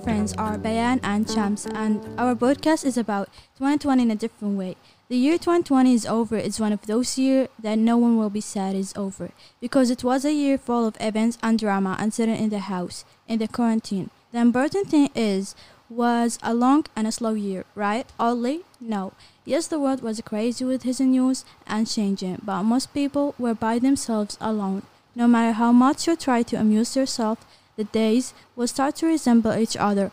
names are Bayan and Shams, and our podcast is about 2020 in a different way. The year 2020 is over. It's one of those years that no one will be sad is over because it was a year full of events and drama and sitting in the house in the quarantine. The important thing is was a long and a slow year, right? Only no. Yes, the world was crazy with his news and changing, but most people were by themselves alone. No matter how much you try to amuse yourself, the days will start to resemble each other.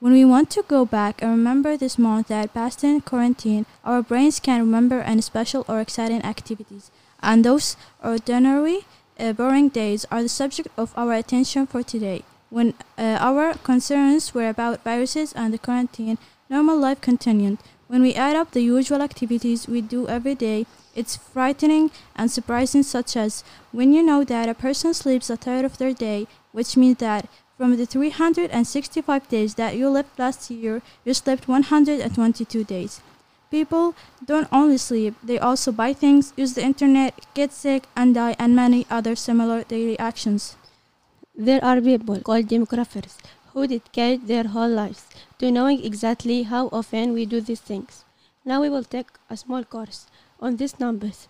When we want to go back and remember this month that passed in quarantine, our brains can remember any special or exciting activities, and those ordinary, uh, boring days are the subject of our attention for today. When uh, our concerns were about viruses and the quarantine, normal life continued. When we add up the usual activities we do every day, it's frightening and surprising, such as when you know that a person sleeps a third of their day, which means that from the 365 days that you lived last year, you slept 122 days. People don't only sleep, they also buy things, use the internet, get sick, and die, and many other similar daily actions. There are people called demographers who dedicate their whole lives to knowing exactly how often we do these things. Now we will take a small course on these numbers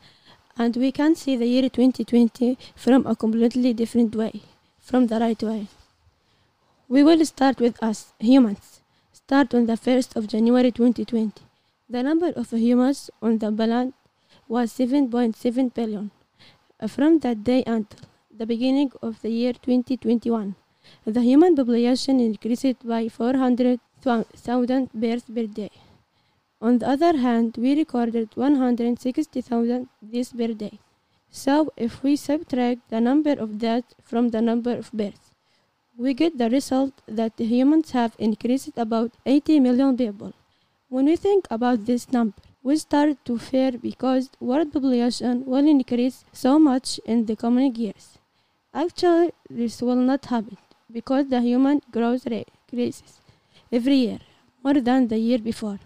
and we can see the year 2020 from a completely different way, from the right way. We will start with us, humans. Start on the 1st of January 2020. The number of humans on the planet was 7.7 billion. Uh, from that day until the beginning of the year 2021, the human population increased by 400,000 births per day. On the other hand, we recorded 160,000 deaths per day. So, if we subtract the number of deaths from the number of births, we get the result that humans have increased about 80 million people. When we think about this number, we start to fear because world population will increase so much in the coming years. Actually, this will not happen because the human growth rate increases every year more than the year before.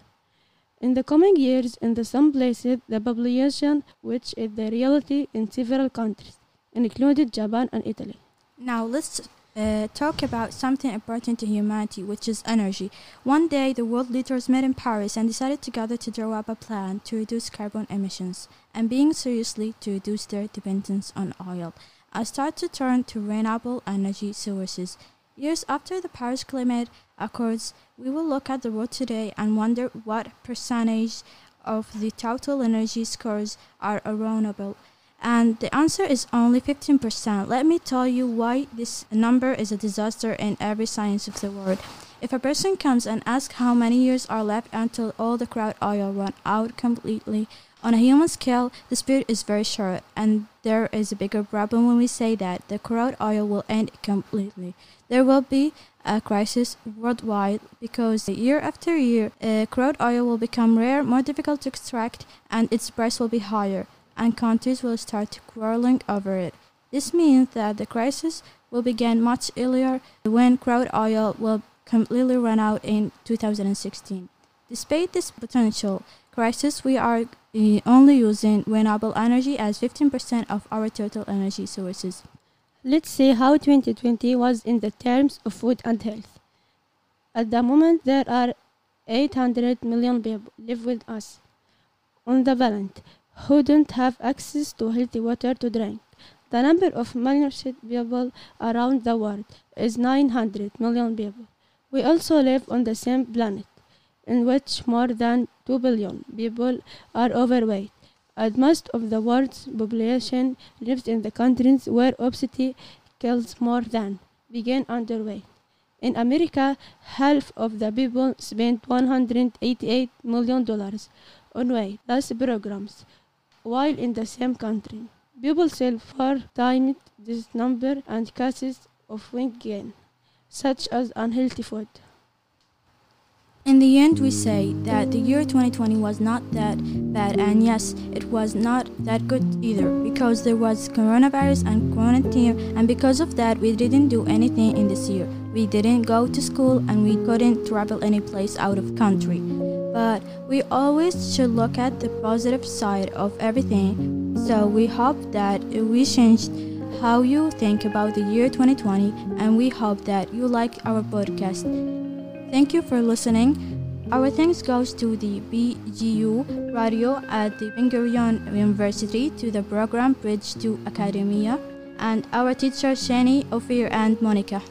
In the coming years, in the some places, the population, which is the reality in several countries, including Japan and Italy. Now let's uh, talk about something important to humanity, which is energy. One day, the world leaders met in Paris and decided together to draw up a plan to reduce carbon emissions and being seriously to reduce their dependence on oil and start to turn to renewable energy sources. Years after the Paris Climate Accords, we will look at the world today and wonder what percentage of the total energy scores are renewable and the answer is only 15%. Let me tell you why this number is a disaster in every science of the world. If a person comes and asks how many years are left until all the crude oil run out completely, on a human scale, the speed is very short, and there is a bigger problem when we say that the crude oil will end completely. There will be a crisis worldwide because year after year, uh, crude oil will become rare, more difficult to extract, and its price will be higher and countries will start quarreling over it. This means that the crisis will begin much earlier when crude oil will completely run out in 2016. Despite this potential crisis, we are eh, only using renewable energy as 15% of our total energy sources. Let's see how 2020 was in the terms of food and health. At the moment, there are 800 million people live with us on the planet who don't have access to healthy water to drink. The number of malnourished people around the world is 900 million people. We also live on the same planet, in which more than 2 billion people are overweight, and most of the world's population lives in the countries where obesity kills more than begin underweight. In America, half of the people spend $188 million on weight loss programs, while in the same country. People sell far times this number and cases of weight gain, such as unhealthy food. In the end, we say that the year 2020 was not that bad, and yes, it was not that good either, because there was coronavirus and quarantine, and because of that, we didn't do anything in this year. We didn't go to school, and we couldn't travel any place out of country. But we always should look at the positive side of everything. So we hope that we changed how you think about the year 2020, and we hope that you like our podcast. Thank you for listening. Our thanks goes to the BGU Radio at the Ben Gurion University to the program Bridge to Academia and our teachers Shani, Ophir and Monica.